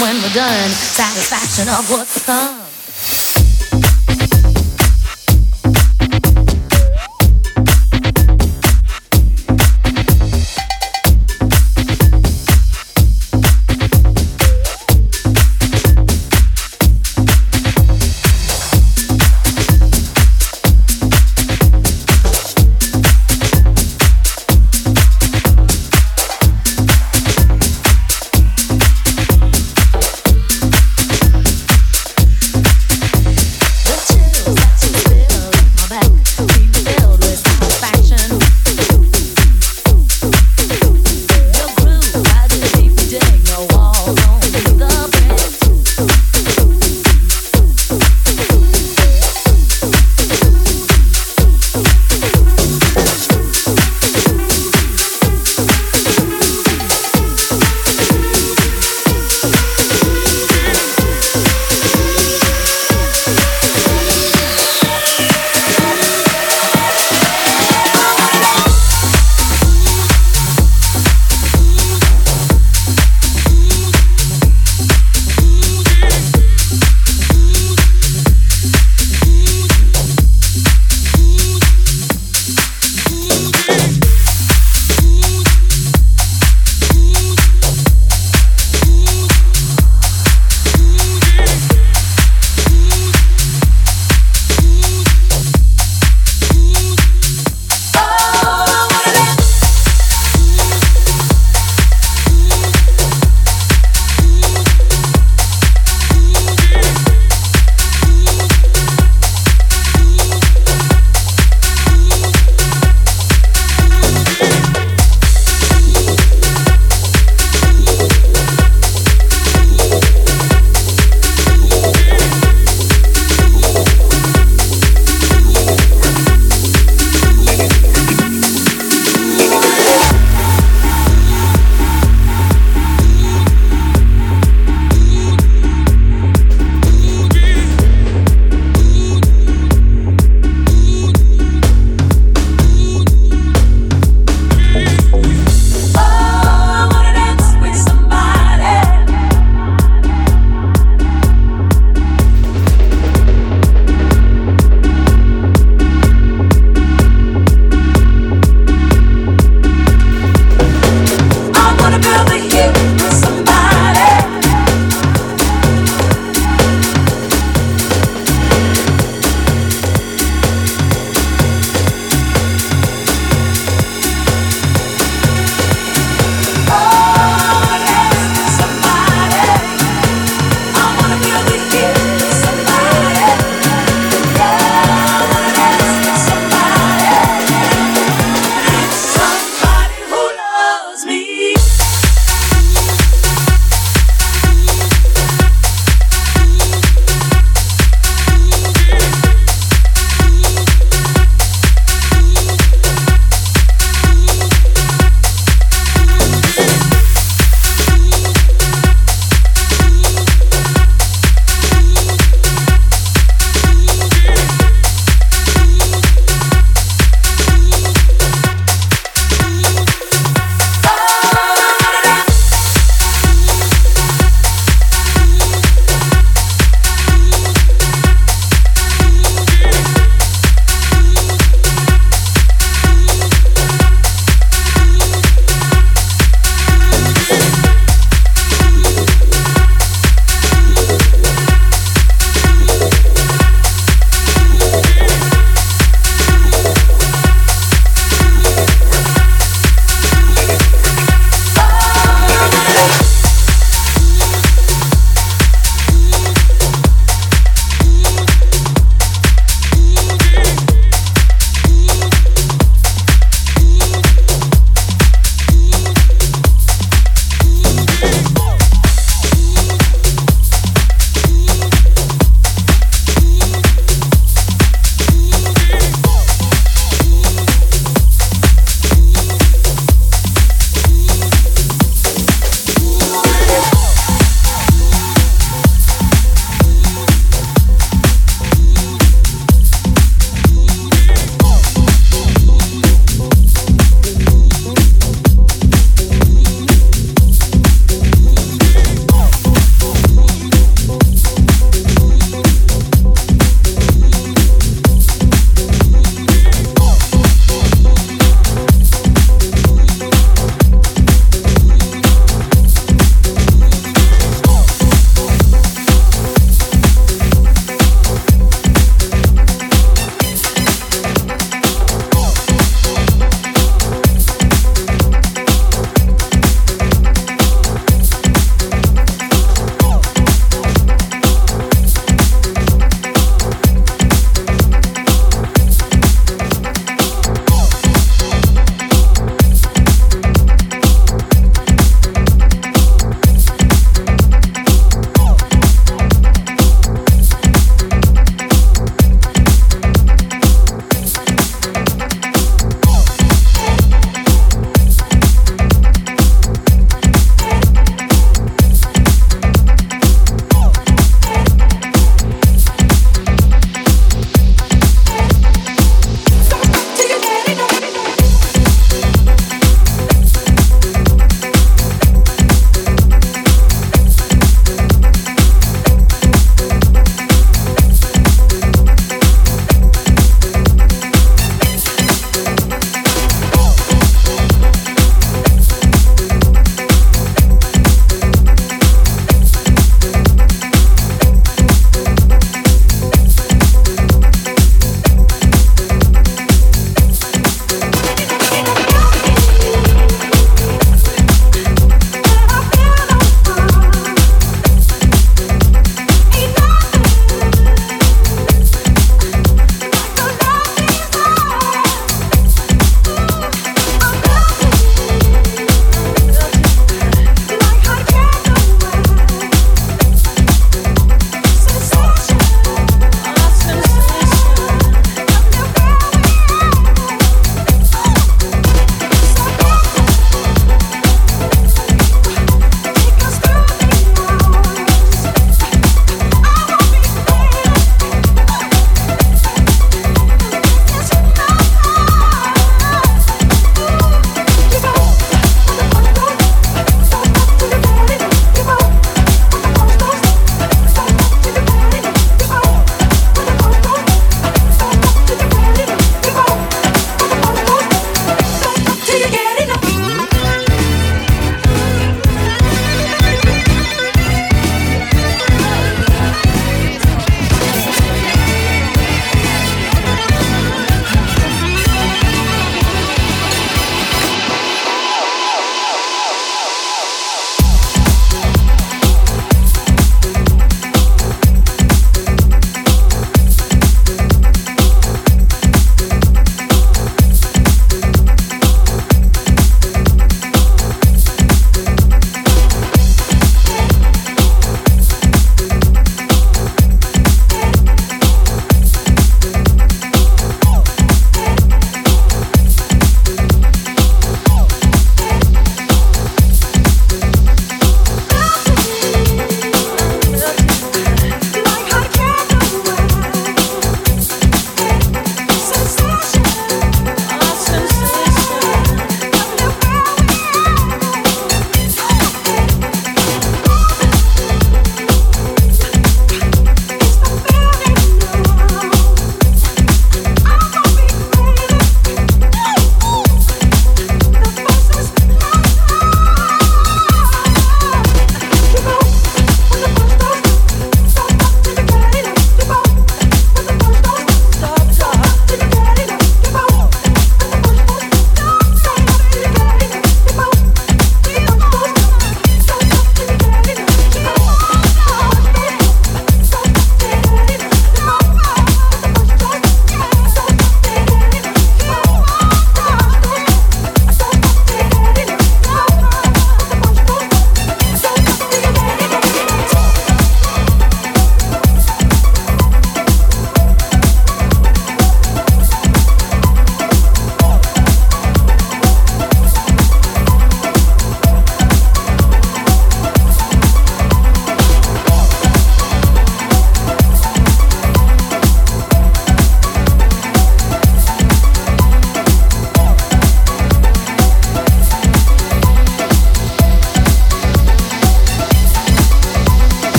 when we're done. Satisfaction of what's to come.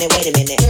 So you don't like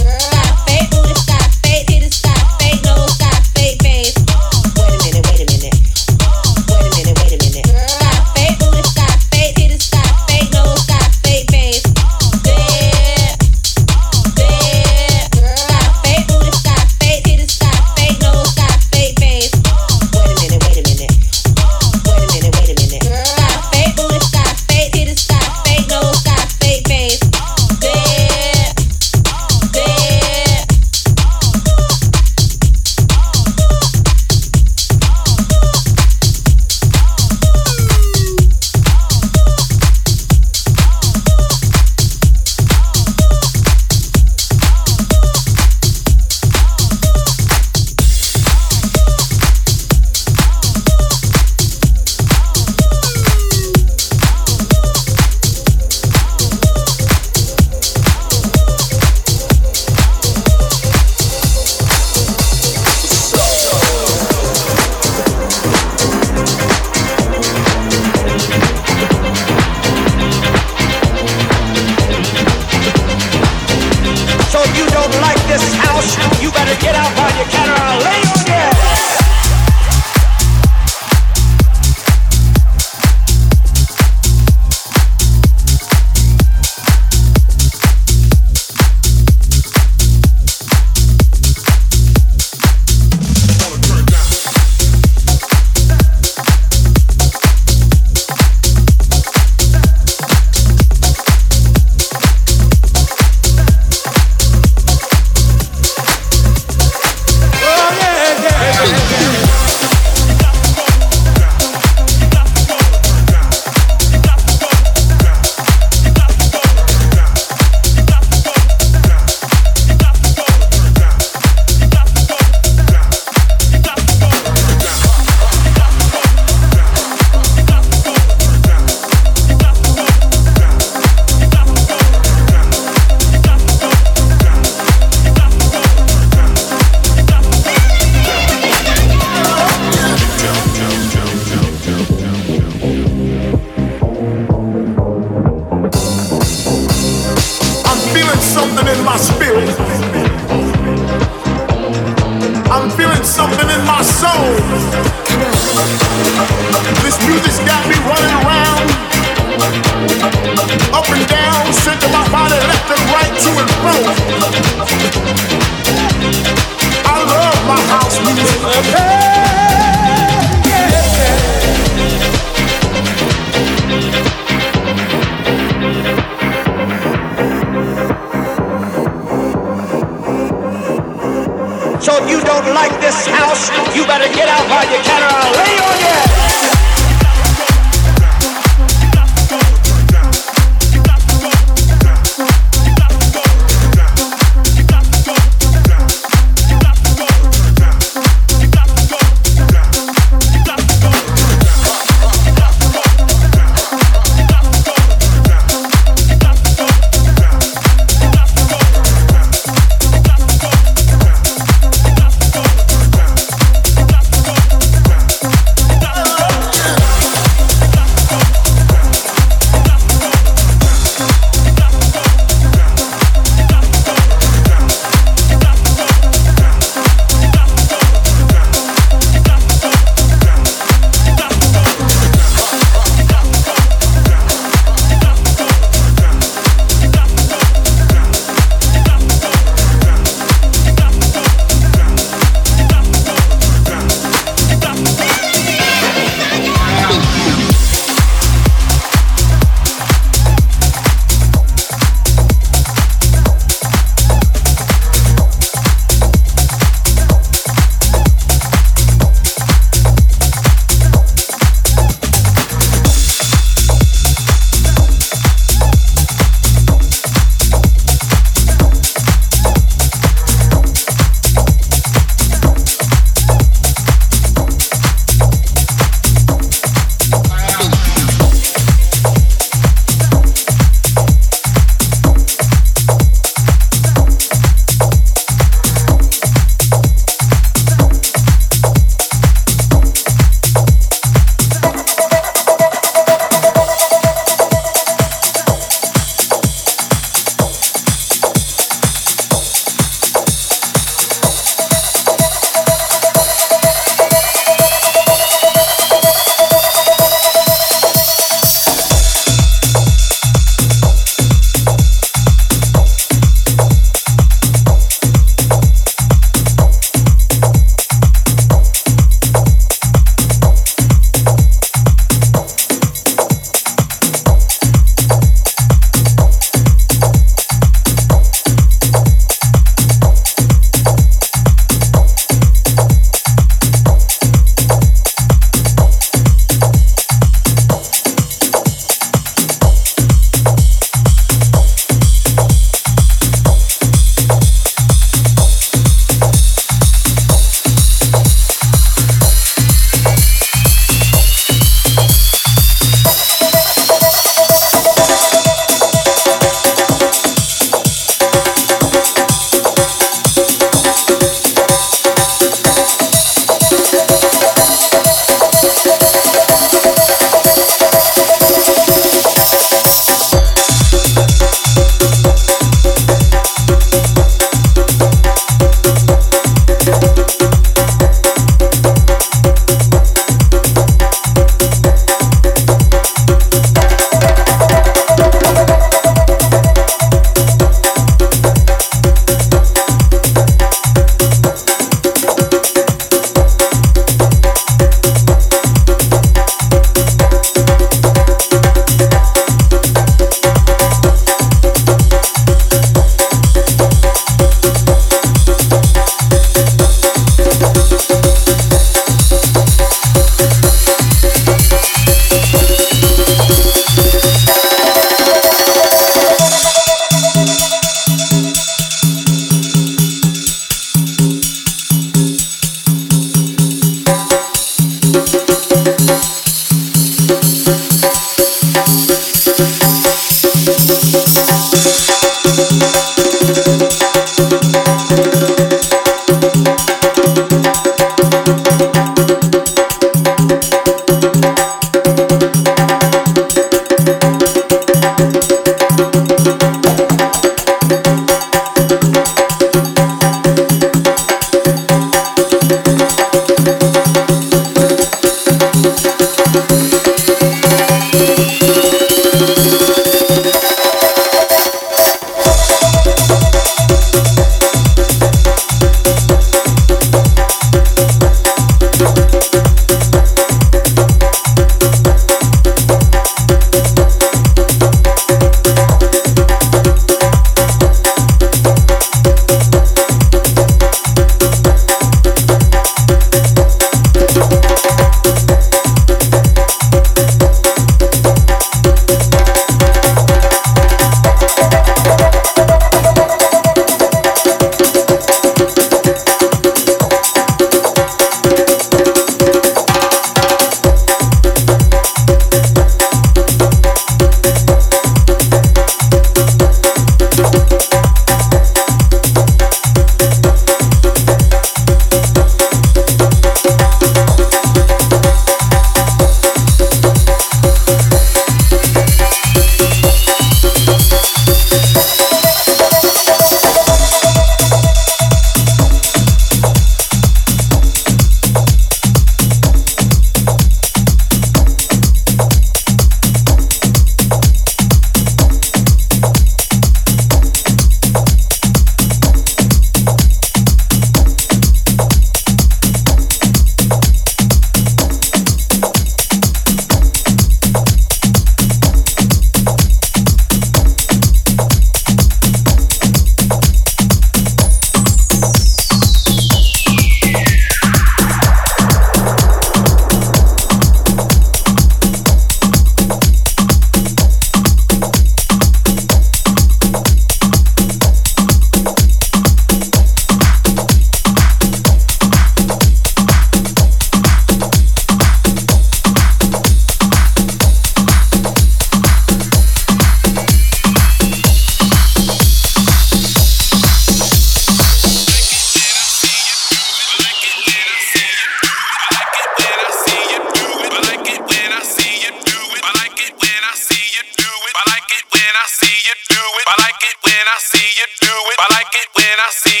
I like it when I see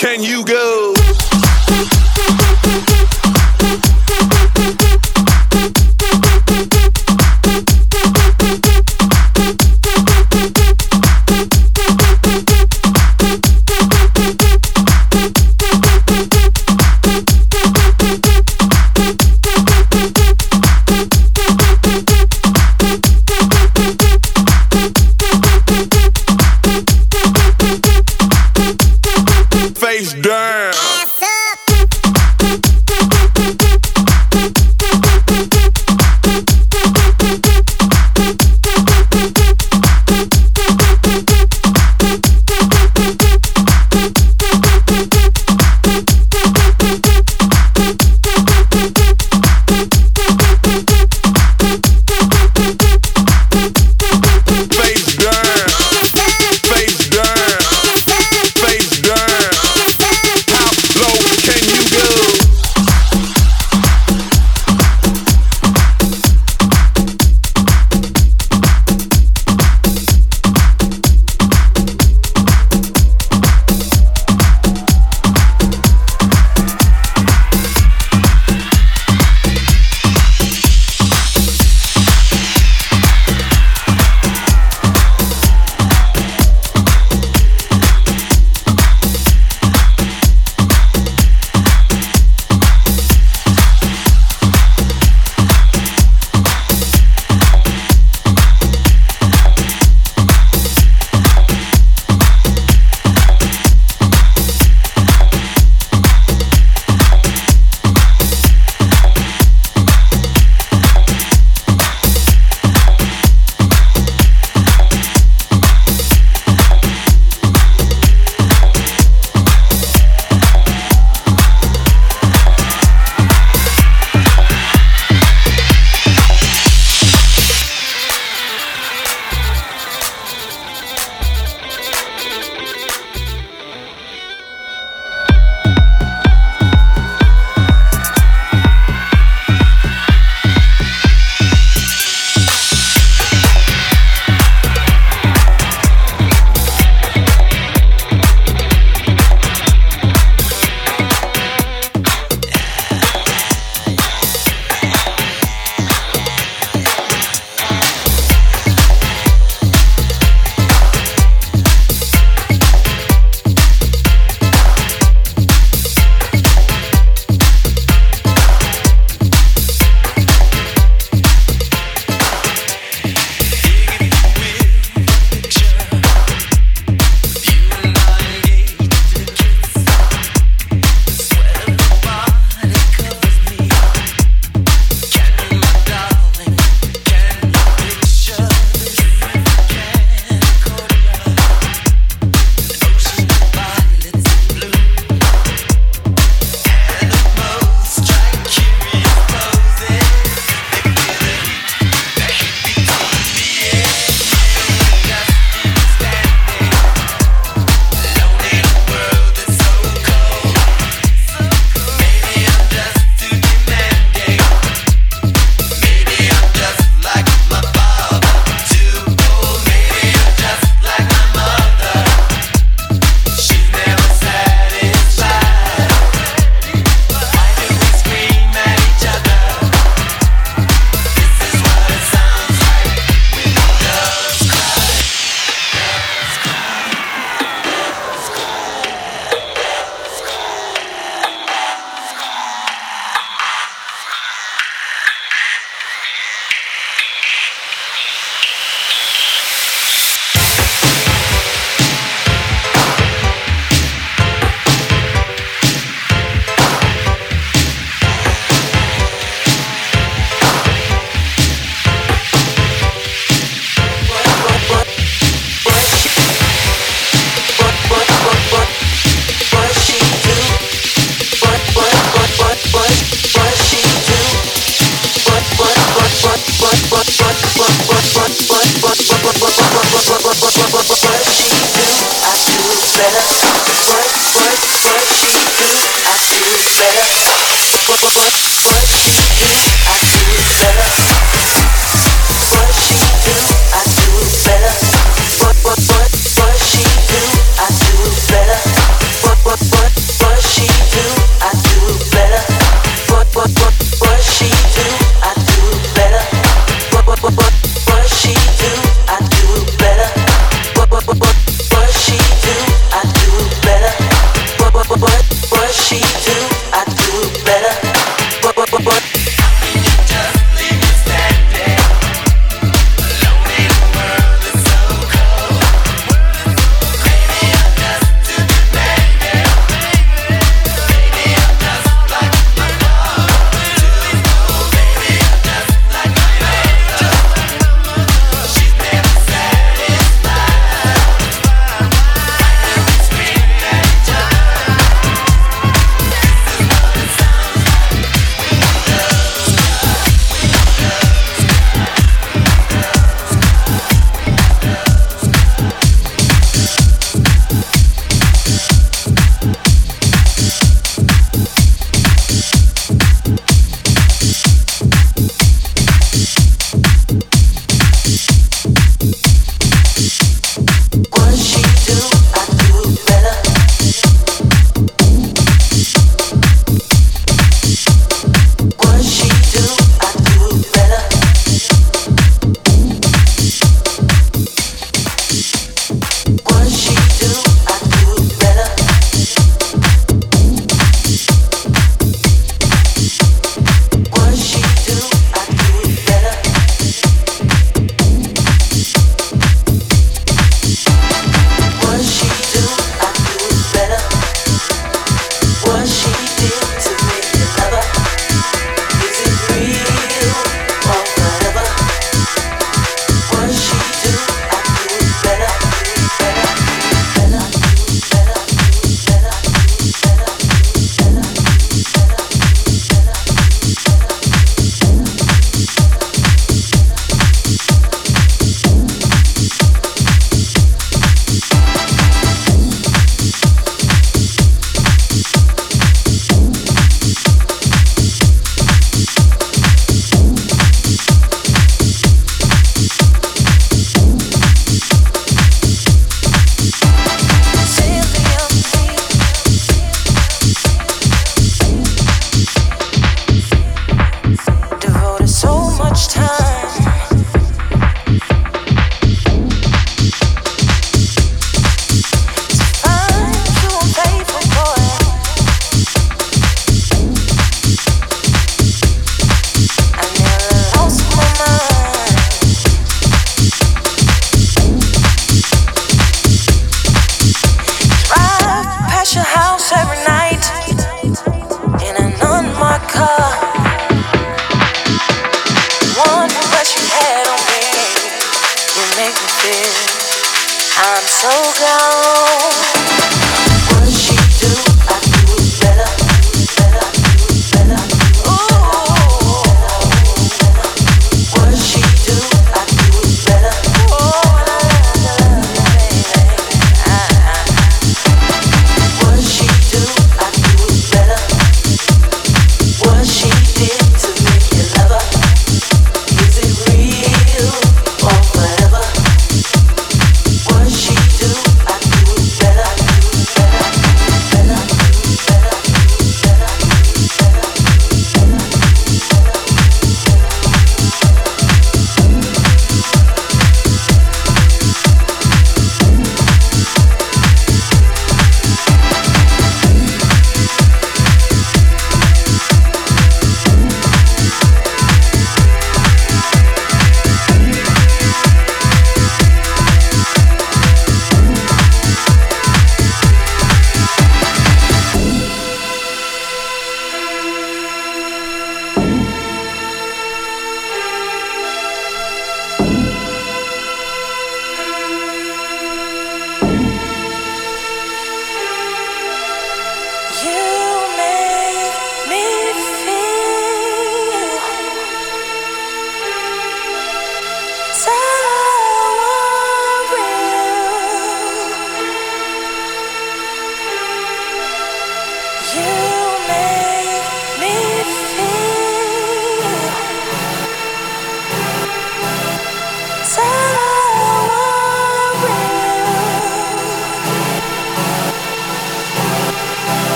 face down.